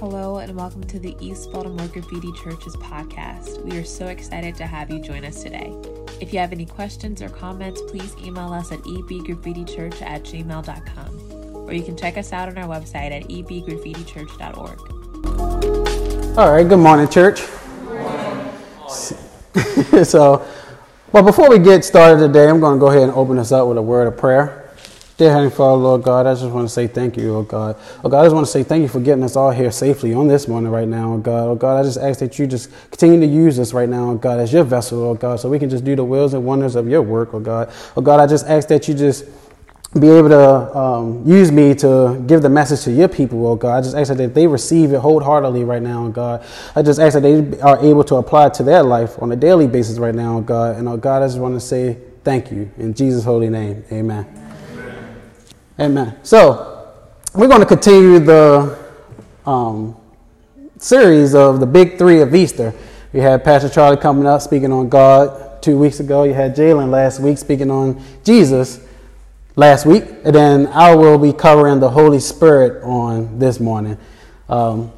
Hello, and welcome to the East Baltimore Graffiti Church's podcast. We are so excited to have you join us today. If you have any questions or comments, please email us at ebgraffitichurch at gmail.com, or you can check us out on our website at ebgraffitichurch.org. All right, good morning, church. so, well, before we get started today, I'm going to go ahead and open us up with a word of prayer. Dear Heavenly Father, Lord God, I just want to say thank you, oh God. Oh God, I just want to say thank you for getting us all here safely on this morning right now, oh God. Oh God, I just ask that you just continue to use us right now, oh God, as your vessel, oh God, so we can just do the wills and wonders of your work, oh God. Oh God, I just ask that you just be able to um, use me to give the message to your people, oh God. I just ask that they receive it wholeheartedly right now, oh God. I just ask that they are able to apply it to their life on a daily basis right now, oh God. And oh God, I just want to say thank you. In Jesus' holy name, amen. Amen. So, we're going to continue the um, series of the big three of Easter. We had Pastor Charlie coming up speaking on God two weeks ago. You had Jalen last week speaking on Jesus last week. And then I will be covering the Holy Spirit on this morning. Um,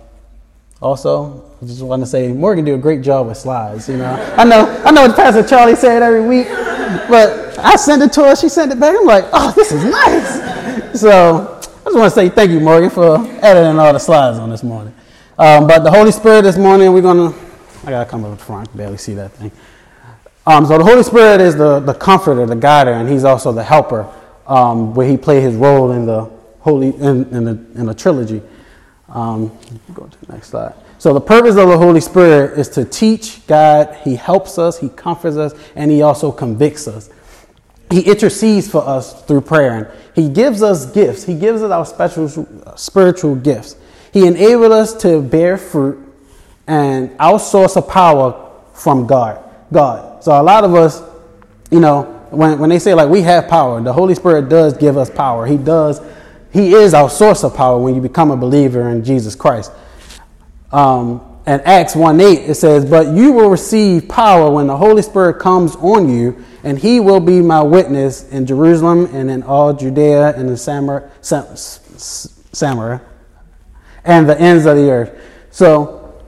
also, I just want to say Morgan did a great job with slides. You know, I know, I know. What Pastor Charlie said every week, but I sent it to her. She sent it back. I'm like, oh, this is nice. So I just want to say thank you, Morgan, for editing all the slides on this morning. Um, but the Holy Spirit this morning, we're gonna. I gotta come up front. Barely see that thing. Um, so the Holy Spirit is the the comforter, the guider, and He's also the helper, um, where He played His role in the holy in, in the in the trilogy. Um, go to the next slide. So the purpose of the Holy Spirit is to teach, guide. He helps us, He comforts us, and He also convicts us. He intercedes for us through prayer. And he gives us gifts. He gives us our special spiritual gifts. He enables us to bear fruit and our source of power from God. God. So a lot of us, you know, when, when they say like we have power, the Holy Spirit does give us power. He does. He is our source of power when you become a believer in Jesus Christ. Um, and Acts 1 8, it says, But you will receive power when the Holy Spirit comes on you, and he will be my witness in Jerusalem and in all Judea and in Samaria, Samaria and the ends of the earth. So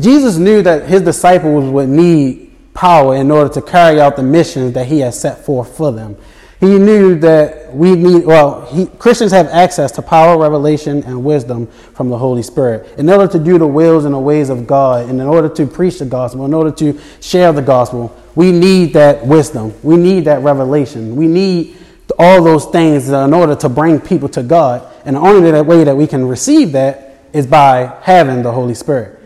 Jesus knew that his disciples would need power in order to carry out the missions that he had set forth for them. He knew that we need, well, he, Christians have access to power, revelation, and wisdom from the Holy Spirit in order to do the wills and the ways of God, and in order to preach the gospel, in order to share the gospel. We need that wisdom. We need that revelation. We need all those things in order to bring people to God. And the only way that we can receive that is by having the Holy Spirit.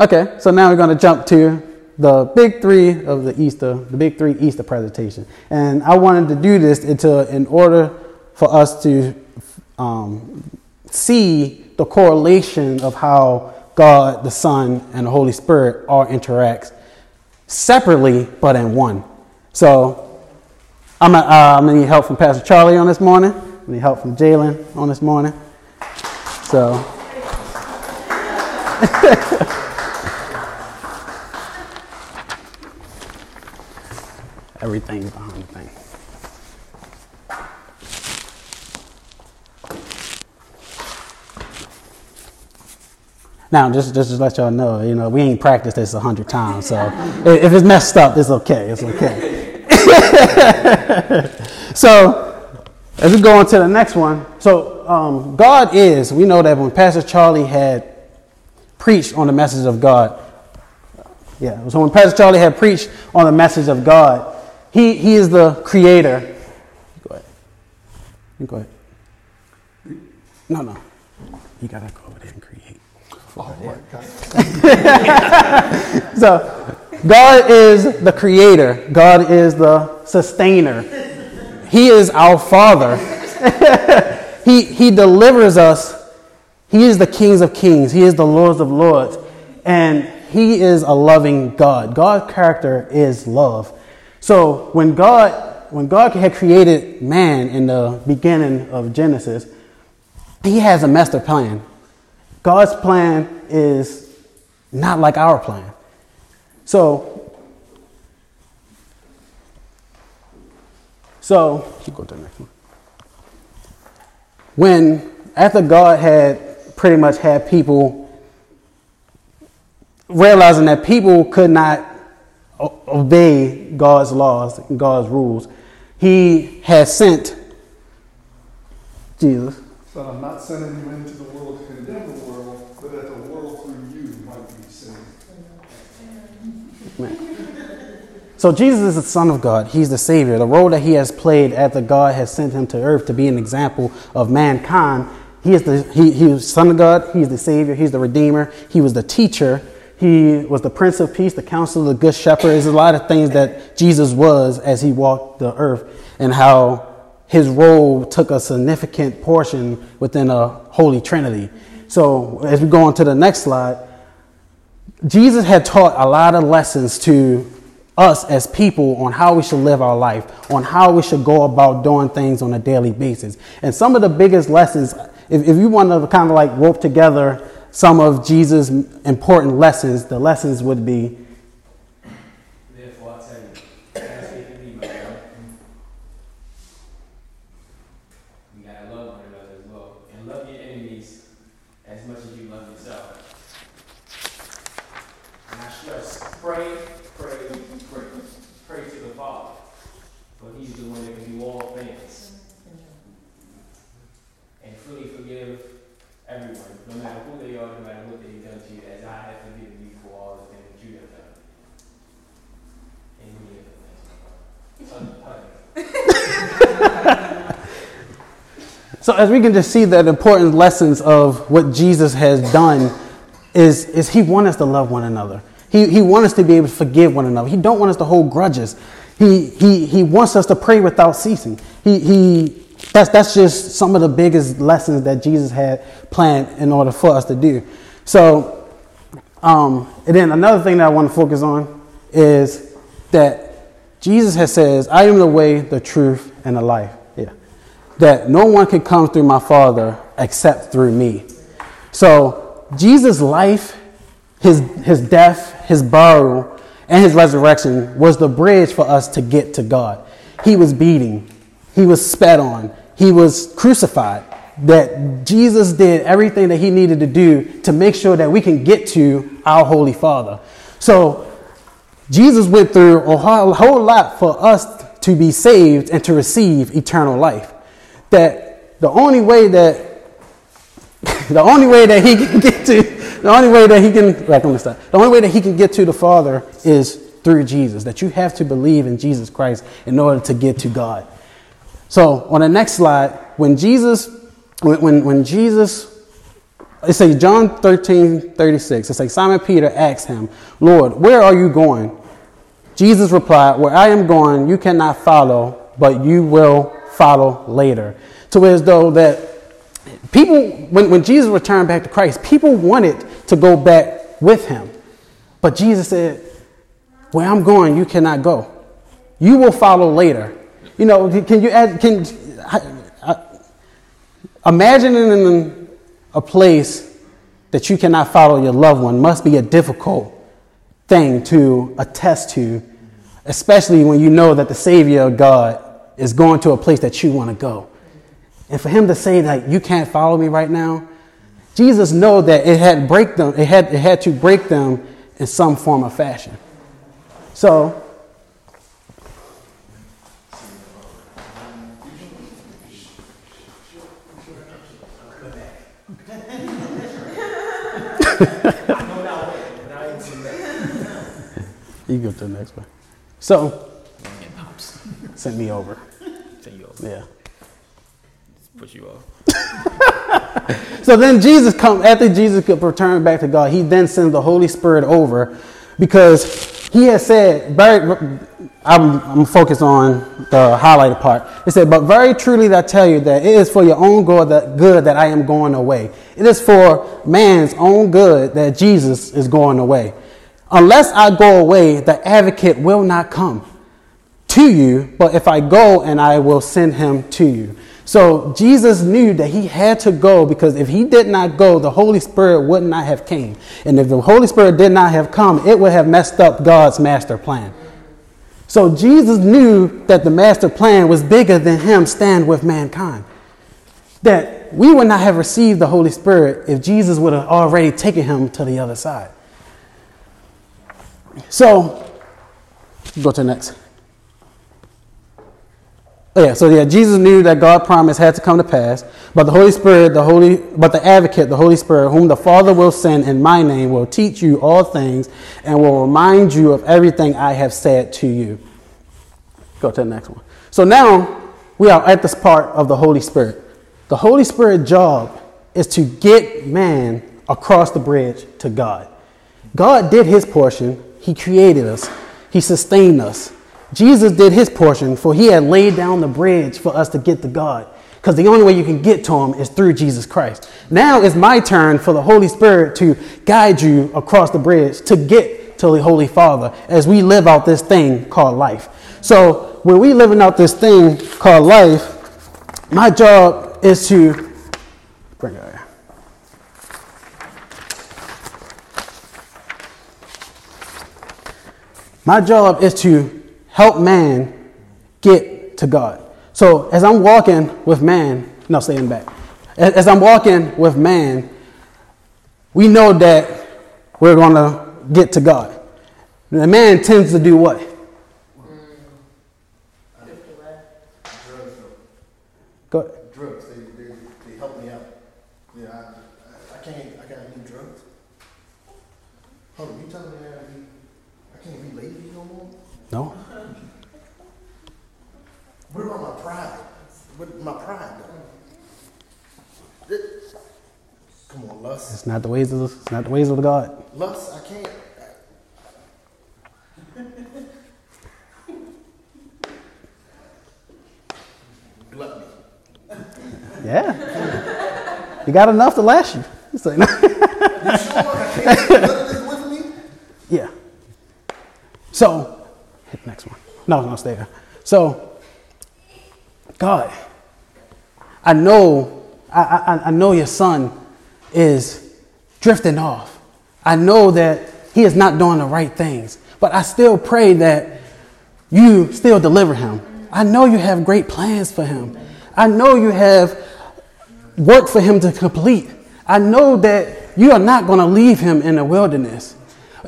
Okay, so now we're going to jump to the big three of the Easter, the big three Easter presentation. And I wanted to do this into, in order for us to um, see the correlation of how God, the Son, and the Holy Spirit all interacts separately but in one. So I'm gonna, uh, need help from Pastor Charlie on this morning. I need help from Jalen on this morning. So. everything behind the thing. Now, just, just to let y'all know, you know, we ain't practiced this a hundred times, so if it's messed up, it's okay. It's okay. so, as we go on to the next one, so um, God is, we know that when Pastor Charlie had preached on the message of God, yeah, so when Pastor Charlie had preached on the message of God, he, he is the creator. Go ahead. You go ahead. No, no. You got to go over there and create. Oh, my God. so, God is the creator, God is the sustainer. He is our Father. he, he delivers us. He is the kings of kings, He is the lords of lords. And He is a loving God. God's character is love. So when God, when God had created man in the beginning of Genesis, he has a master plan. God's plan is not like our plan. So, so you go to the next one. When after God had pretty much had people realizing that people could not obey God's laws and God's rules, he has sent Jesus. But I'm not sending you into the world to condemn the world, but that the world through you might be saved. So Jesus is the Son of God. He's the Savior. The role that he has played after God has sent him to earth to be an example of mankind. He is the he, he was Son of God. He's the Savior. He's the Redeemer. He was the teacher. He was the Prince of Peace, the Counselor, the Good Shepherd. There's a lot of things that Jesus was as he walked the earth and how his role took a significant portion within a holy trinity. So as we go on to the next slide, Jesus had taught a lot of lessons to us as people on how we should live our life, on how we should go about doing things on a daily basis. And some of the biggest lessons, if, if you want to kind of like rope together some of Jesus' important lessons, the lessons would be pray, pray. Pray to the Father. For he's the one that can do all things. And fully forgive everyone, no matter who they are, no matter what they've done to you, as I have forgiven you for all the things that you have done. And you have. So as we can just see that important lessons of what Jesus has done is, is he wants us to love one another. He, he wants us to be able to forgive one another. He don't want us to hold grudges. He, he, he wants us to pray without ceasing. He, he, that's, that's just some of the biggest lessons that Jesus had planned in order for us to do. So, um, and then another thing that I want to focus on is that Jesus has says, I am the way, the truth, and the life. Yeah. That no one can come through my Father except through me. So Jesus' life, his, his death, his burial, and his resurrection was the bridge for us to get to God. He was beating, he was spat on, he was crucified. That Jesus did everything that he needed to do to make sure that we can get to our Holy Father. So Jesus went through a whole, lot for us to be saved and to receive eternal life. That the only way that the only way that he can get to the only way that he can I'm stop. the only way that he can get to the Father is through Jesus. That you have to believe in Jesus Christ in order to get to God. So on the next slide, when Jesus when, when, when Jesus it says John 13, 36. It says Simon Peter asked him, Lord, where are you going? Jesus replied, Where I am going, you cannot follow, but you will follow later. To as though that people, when, when Jesus returned back to Christ, people wanted to go back with him. But Jesus said, Where I'm going, you cannot go. You will follow later. You know, can you add, can, imagining in a place that you cannot follow your loved one must be a difficult thing to attest to, especially when you know that the Savior of God is going to a place that you want to go. And for him to say that you can't follow me right now, Jesus know that it had break them, it had, it had to break them in some form or fashion. So you go to the next one. So, send me over. Send you off. Yeah. Push you off. So then Jesus come after Jesus could return back to God. He then sends the Holy Spirit over because he has said. Very, I'm, I'm focused on the highlighted part. It said, "But very truly I tell you that it is for your own good that, good that I am going away. It is for man's own good that Jesus is going away. Unless I go away, the Advocate will not come to you. But if I go, and I will send him to you." So Jesus knew that he had to go because if he did not go, the Holy Spirit would not have came. And if the Holy Spirit did not have come, it would have messed up God's master plan. So Jesus knew that the master plan was bigger than him stand with mankind. That we would not have received the Holy Spirit if Jesus would have already taken him to the other side. So, go to the next. Oh, yeah, so yeah, Jesus knew that God promised had to come to pass, but the Holy Spirit, the Holy, but the Advocate, the Holy Spirit, whom the Father will send in my name, will teach you all things and will remind you of everything I have said to you. Go to the next one. So now we are at this part of the Holy Spirit. The Holy Spirit job is to get man across the bridge to God. God did his portion. He created us. He sustained us. Jesus did his portion, for he had laid down the bridge for us to get to God. Because the only way you can get to him is through Jesus Christ. Now it's my turn for the Holy Spirit to guide you across the bridge to get to the Holy Father as we live out this thing called life. So when we living out this thing called life, my job is to bring it. My job is to help man get to God. So as I'm walking with man, no, staying back. As, I'm walking with man, we know that we're going to get to God. The man tends to do what? Drugs, Go, though. drugs, they, they, they help me out. Yeah, I, I, I can't, I gotta do drugs. Hold on, you telling me I gotta be, I can't be lazy no more? no? What about my pride? What, my pride, though? It- Come on, lust. It's not the ways of it's not the ways of God. Lust, I can't. Gluttony. Yeah. You got enough to last you. It's like, You sure do this with me? yeah. So, hit the next one. No, no, stay there. So, God, I know, I, I, I know your son is drifting off. I know that he is not doing the right things, but I still pray that you still deliver him. I know you have great plans for him. I know you have work for him to complete. I know that you are not going to leave him in the wilderness.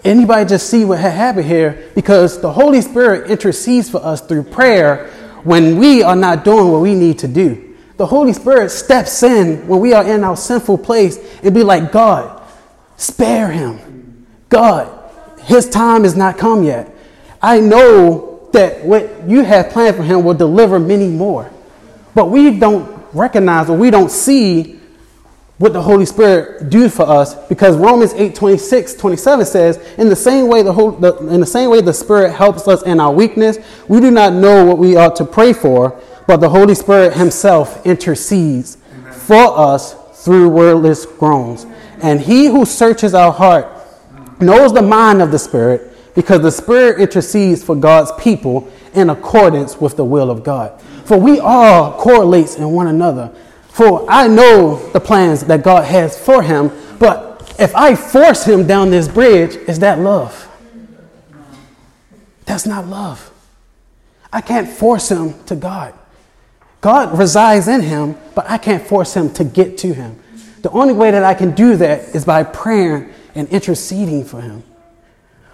Anybody just see what had happened here because the Holy Spirit intercedes for us through prayer when we are not doing what we need to do. The Holy Spirit steps in when we are in our sinful place and be like, God, spare him. God, his time has not come yet. I know that what you have planned for him will deliver many more. But we don't recognize or we don't see what the Holy Spirit do for us because Romans 8 26, 27 says, in the same way the, whole, the in the same way the Spirit helps us in our weakness, we do not know what we ought to pray for, but the Holy Spirit Himself intercedes for us through wordless groans. And He who searches our heart knows the mind of the Spirit because the Spirit intercedes for God's people in accordance with the will of God. For we all correlates in one another. For I know the plans that God has for him, but if I force him down this bridge, is that love? That's not love. I can't force him to God. God resides in him, but I can't force him to get to him. The only way that I can do that is by praying and interceding for him.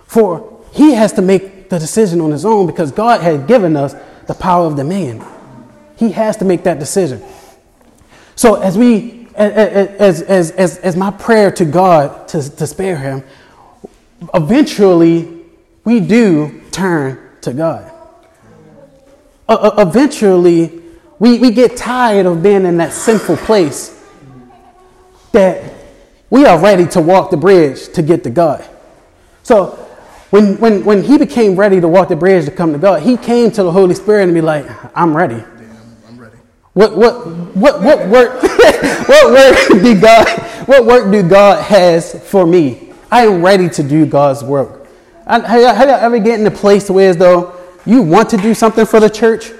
For he has to make the decision on his own because God has given us the power of dominion. He has to make that decision. So as we, as, as, as, as my prayer to God to, to spare him, eventually we do turn to God. Uh, eventually, we, we get tired of being in that sinful place that we are ready to walk the bridge to get to God. So when, when, when he became ready to walk the bridge to come to God, he came to the Holy Spirit and be like, I'm ready. Yeah, I'm, I'm ready. What what what what work what work do God what work do God has for me? I am ready to do God's work. And have y'all ever get in a place where as though you want to do something for the church?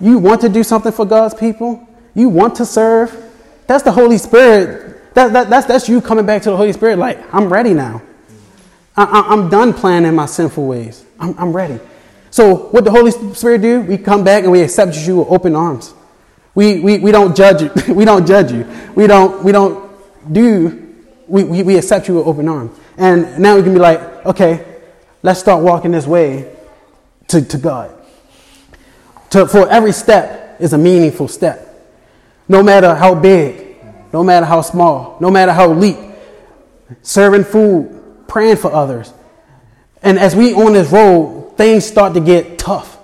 You want to do something for God's people? You want to serve? That's the Holy Spirit. That, that, that's, that's you coming back to the Holy Spirit like, I'm ready now. I, I, I'm done planning my sinful ways. I'm, I'm ready. So what the Holy Spirit do? We come back and we accept you with open arms. We, we, we don't judge you. we don't judge you. We don't, we don't do, we, we, we accept you with open arms. And now we can be like, okay, let's start walking this way to, to God. To, for every step is a meaningful step. No matter how big, no matter how small, no matter how leap, serving food, praying for others. And as we on this road, things start to get tough.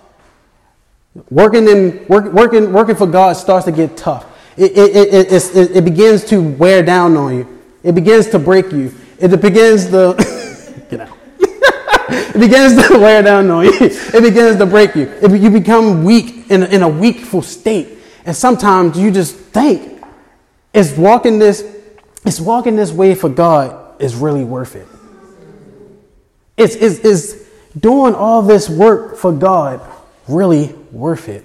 Working in work, working working for God starts to get tough. It, it, it, it, it begins to wear down on you. It begins to break you. It begins to get out. it begins to wear down on you. It begins to break you. It, you become weak in, in a weakful state. And sometimes you just think, is walking this, is walking this way for God is really worth it? it. Is, is, is doing all this work for God really worth it?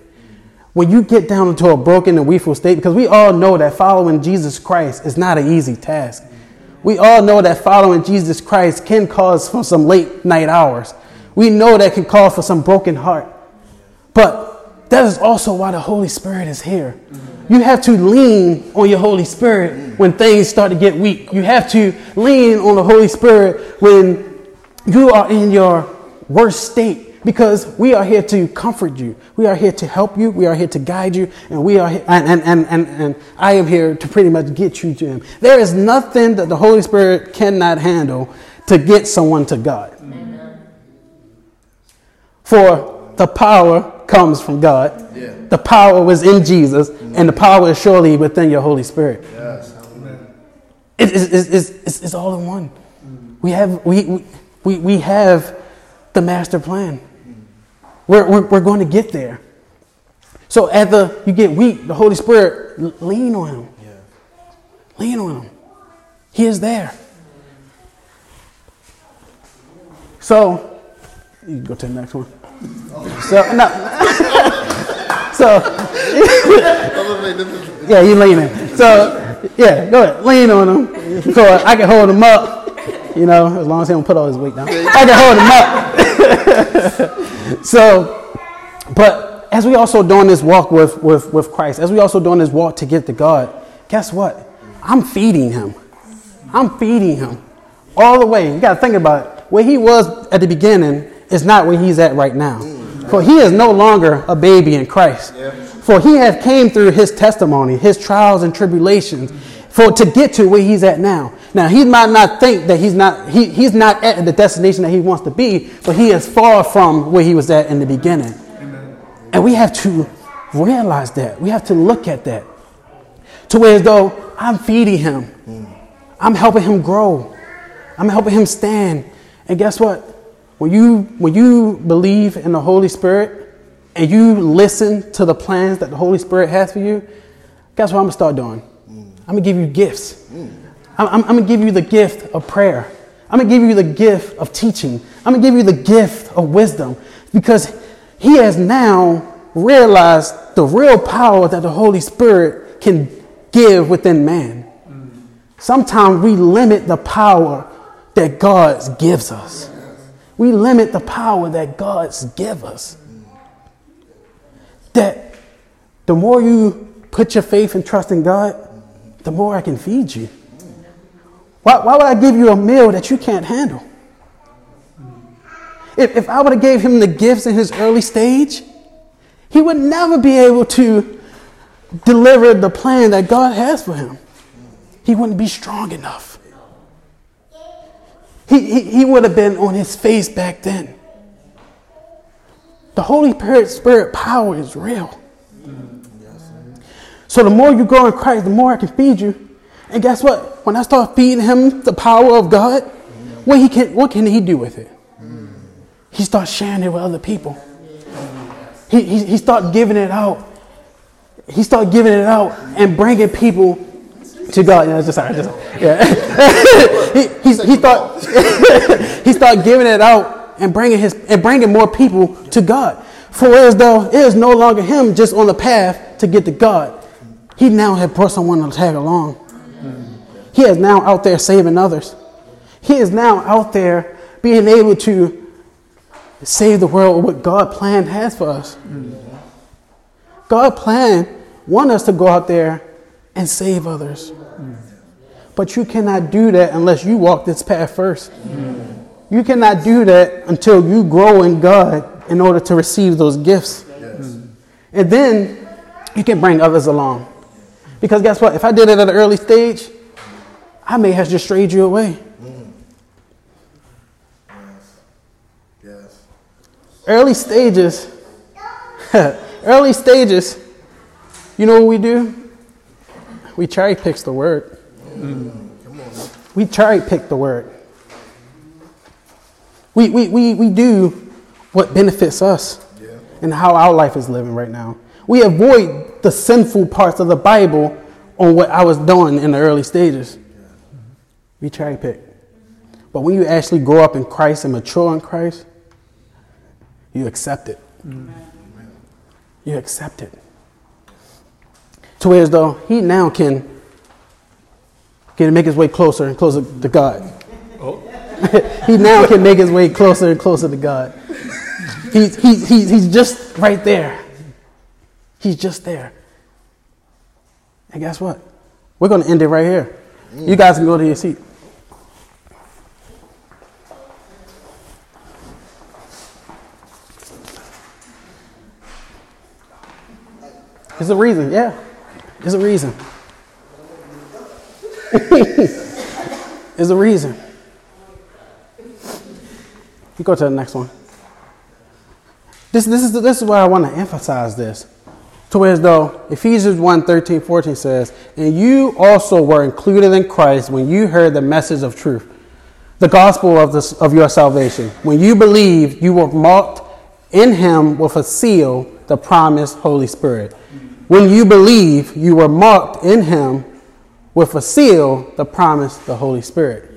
When you get down into a broken and weakful state, because we all know that following Jesus Christ is not an easy task. We all know that following Jesus Christ can cause for some late night hours. We know that can cause for some broken heart. But that is also why the Holy Spirit is here. You have to lean on your Holy Spirit when things start to get weak. You have to lean on the Holy Spirit when you are in your worst state because we are here to comfort you. We are here to help you. We are here to guide you. And we are here, and, and, and, and, I am here to pretty much get you to him. There is nothing that the Holy Spirit cannot handle to get someone to God. Amen. For the power comes from God. Yeah. The power was in Jesus, and the power is surely within your Holy Spirit. Yes. Amen. It, it's, it's, it's, it's all in one. We have, we, we, we have the master plan. We're, we're, we're going to get there. So as the, you get weak, the Holy Spirit, lean on Him. Yeah. Lean on Him. He is there. So, you go to the next one. So, no. so, yeah, you leaning. So, yeah, go ahead. Lean on him. So I can hold him up. You know, as long as he don't put all his weight down. I can hold him up. so, but as we also doing this walk with, with, with Christ, as we also doing this walk to get to God, guess what? I'm feeding him. I'm feeding him all the way. You got to think about it. Where he was at the beginning is not where he's at right now. For he is no longer a baby in Christ. For he have came through his testimony, his trials and tribulations, for to get to where he's at now. Now he might not think that he's not he, he's not at the destination that he wants to be, but he is far from where he was at in the beginning. Amen. And we have to realize that. We have to look at that. To where as though I'm feeding him. Mm. I'm helping him grow. I'm helping him stand. And guess what? When you when you believe in the Holy Spirit and you listen to the plans that the Holy Spirit has for you, guess what I'm gonna start doing? Mm. I'm gonna give you gifts. Mm. I'm, I'm, going to give you the gift of prayer. I'm going to give you the gift of teaching. I'm going to give you the gift of wisdom because he has now realized the real power that the Holy Spirit can give within man. Sometimes we limit the power that God gives us. We limit the power that God gives us. That the more you put your faith and trust in God, the more I can feed you. Why, why would I give you a meal that you can't handle? If, if I would have gave him the gifts in his early stage, he would never be able to deliver the plan that God has for him. He wouldn't be strong enough. He, he, he would have been on his face back then. The Holy Spirit, Spirit power is real. So the more you grow in Christ, the more I can feed you. And guess what? when I start feeding him the power of God, what, he can, what can he do with it? He starts sharing it with other people. He, he, he starts giving it out. He starts giving it out and bringing people to God. Yeah, just sorry, just yeah. he, he, he start he giving it out and bringing his and bringing more people to God. For as though it is no longer him just on the path to get to God, he now had brought someone to tag along. He is now out there saving others. He is now out there being able to save the world what God plan has for us. God plan want us to go out there and save others. But you cannot do that unless you walk this path first. You cannot do that until you grow in God in order to receive those gifts. And then you can bring others along. Because guess what? If I did it at an early stage, I may have just strayed you away. Yes. Yes. Early stages, early stages, you know what we do? We cherry pick the word. We cherry pick the word. We, we, we, we do what benefits us Yeah. and how our life is living right now. We avoid the sinful parts of the Bible on what I was doing in the early stages. We cherry pick. But when you actually grow up in Christ and mature in Christ, you accept it. You accept it. To where as though he now can, can make his way closer and closer to God. Oh. he now can make his way closer and closer to God. He's, he's, he's, he's just right there. He's just there. And guess what? We're going to end it right here. You guys can go to your seat. There's a reason, yeah. There's a reason. There's a reason. You go to the next one. This, this, is, this is why I want to emphasize this. To as though Ephesians 1 13, 14 says, And you also were included in Christ when you heard the message of truth, the gospel of, this, of your salvation. When you believed, you were marked in him with a seal, the promised Holy Spirit. When you believe, you were marked in him with a seal, the promised the Holy Spirit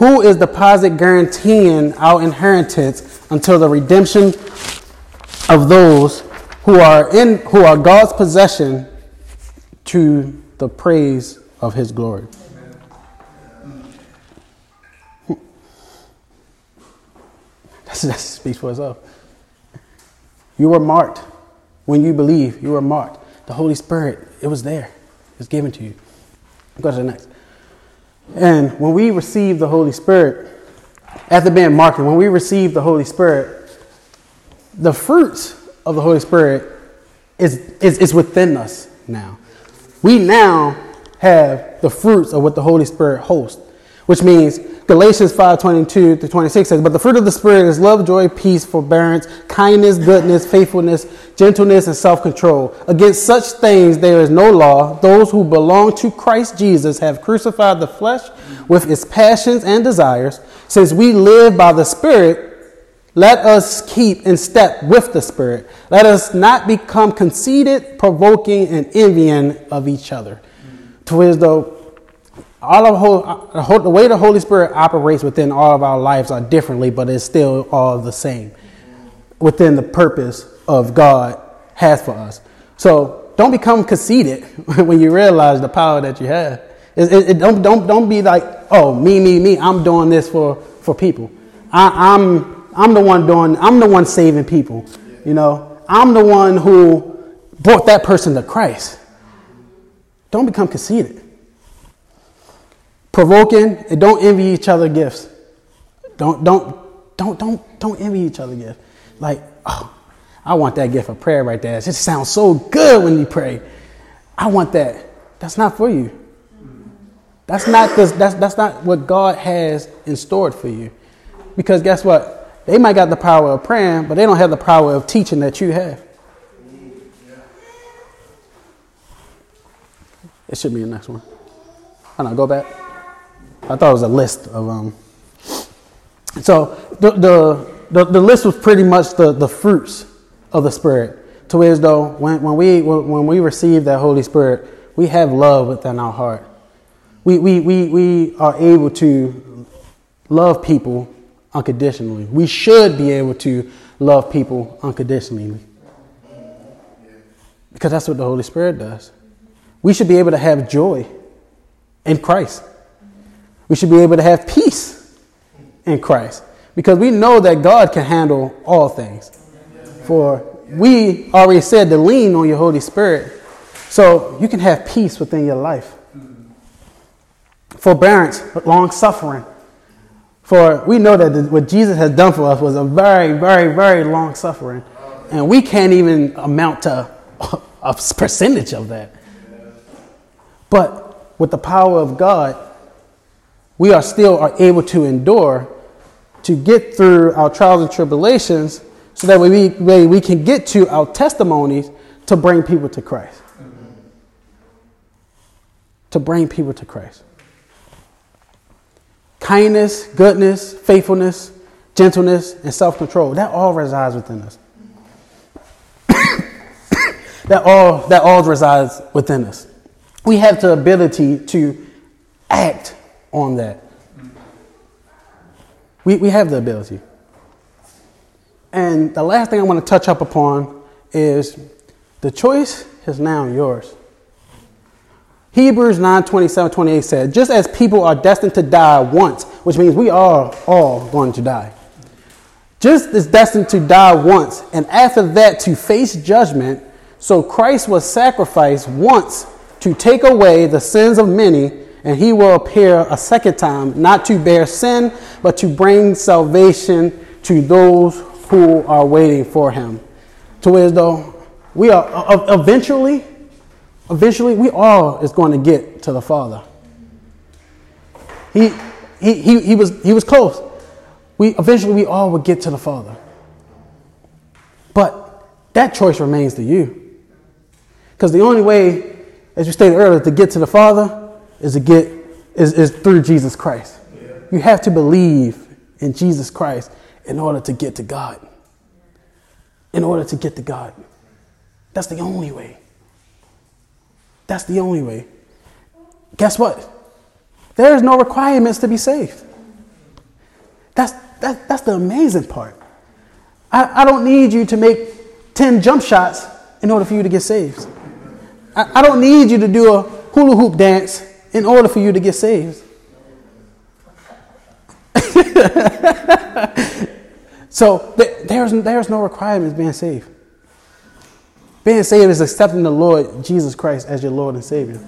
who is the deposit guaranteeing our inheritance until the redemption of those who are in who are God's possession to the praise of his glory. That's, that speaks for itself. You were marked when you believe. You were marked. The Holy Spirit, it was there. It's given to you. Go to the next. And when we receive the Holy Spirit, after being marked, when we receive the Holy Spirit, the fruits of the Holy Spirit is, is, is within us now. We now have the fruits of what the Holy Spirit hosts, which means Galatians 5 22 to 26 says, But the fruit of the Spirit is love, joy, peace, forbearance, kindness, goodness, faithfulness, gentleness, and self control. Against such things there is no law. Those who belong to Christ Jesus have crucified the flesh with its passions and desires. Since we live by the Spirit, let us keep in step with the Spirit. Let us not become conceited, provoking, and envying of each other. To as though all of whole, the uh, whole- the way the Holy Spirit operates within all of our lives are differently, but it's still all the same within the purpose of God has for us. So don't become conceited when you realize the power that you have. It, it- it- don't, don't, don't be like, oh, me, me, me, I'm doing this for, for people. I, I'm, I'm the one doing, I'm the one saving people. You know, I'm the one who brought that person to Christ. Don't become conceited. Provoking and don't envy each other gifts. Don't don't don't don't don't envy each other gifts. Like, oh, I want that gift of prayer right there. It sounds so good when you pray. I want that. That's not for you. That's not this, that's that's not what God has in store for you. Because guess what? They might got the power of praying, but they don't have the power of teaching that you have. It should be the next one. I know, go back. I thought it was a list of um. So the the the, the list was pretty much the, the fruits of the Spirit. To as though when, when we when we receive that Holy Spirit, we have love within our heart. We we we we are able to love people unconditionally. We should be able to love people unconditionally. Because that's what the Holy Spirit does. We should be able to have joy in Christ. We should be able to have peace in Christ because we know that God can handle all things. For we already said to lean on your Holy Spirit So you can have peace within your life. Forbearance, long suffering. For we know that what Jesus has done for us was a very, very, very long suffering. And we can't even amount to a percentage of that. But with the power of God, we are still are able to endure to get through our trials and tribulations so that we, we, we can get to our testimonies to bring people to Christ. To bring people to Christ. Kindness, goodness, faithfulness, gentleness, and self control, that all resides within us. that, all, that all resides within us. We have the ability to act on that. We, we have the ability. And the last thing I want to touch up upon is the choice is now yours. Hebrews 9 27 28 said, Just as people are destined to die once, which means we are all going to die, just as destined to die once, and after that to face judgment, so Christ was sacrificed once to take away the sins of many, and he will appear a second time, not to bear sin, but to bring salvation to those who are waiting for him. To where though we are uh, eventually, eventually we all is going to get to the Father. He, he, he, he, was, he was close. We, eventually we all would get to the Father. But that choice remains to you. Because the only way, as you stated earlier, to get to the Father is to get is, is through Jesus Christ. Yeah. You have to believe in Jesus Christ in order to get to God. In order to get to God. That's the only way. That's the only way. Guess what? There is no requirements to be saved. That's, that, that's the amazing part. I, I don't need you to make 10 jump shots in order for you to get saved. I, I don't need you to do a hula hoop dance in order for you to get saved. so there's, there's no requirements being saved. Being saved is accepting the Lord Jesus Christ as your Lord and Savior.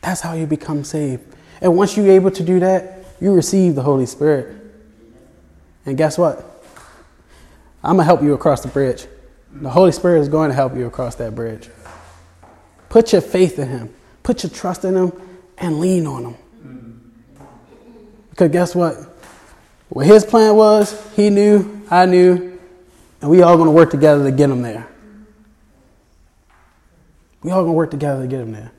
That's how you become saved. And once you're able to do that, you receive the Holy Spirit. And guess what? I'm going to help you across the bridge. The Holy Spirit is going to help you across that bridge. Put your faith in Him, put your trust in Him, and lean on Him. Because guess what? What His plan was, He knew, I knew, and we all going to work together to get them there. We all going to work together to get them there.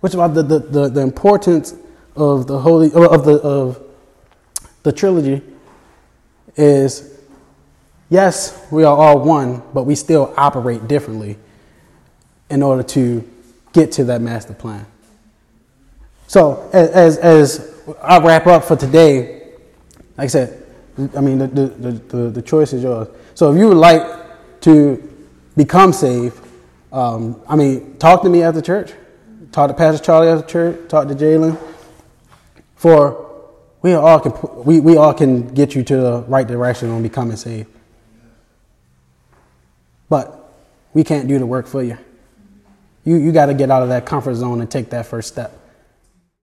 Which about the, the, the, the importance of the holy uh, of the of the trilogy is yes, we are all one, but we still operate differently in order to get to that master plan. So, as, as I wrap up for today, like I said, I mean, the, the, the, the choice is yours. So, if you would like to become saved, um, I mean, talk to me at the church. Talk to Pastor Charlie at the church. Talk to Jalen. For we all can we, we all can get you to the right direction on becoming saved. But we can't do the work for you. You, you got to get out of that comfort zone and take that first step.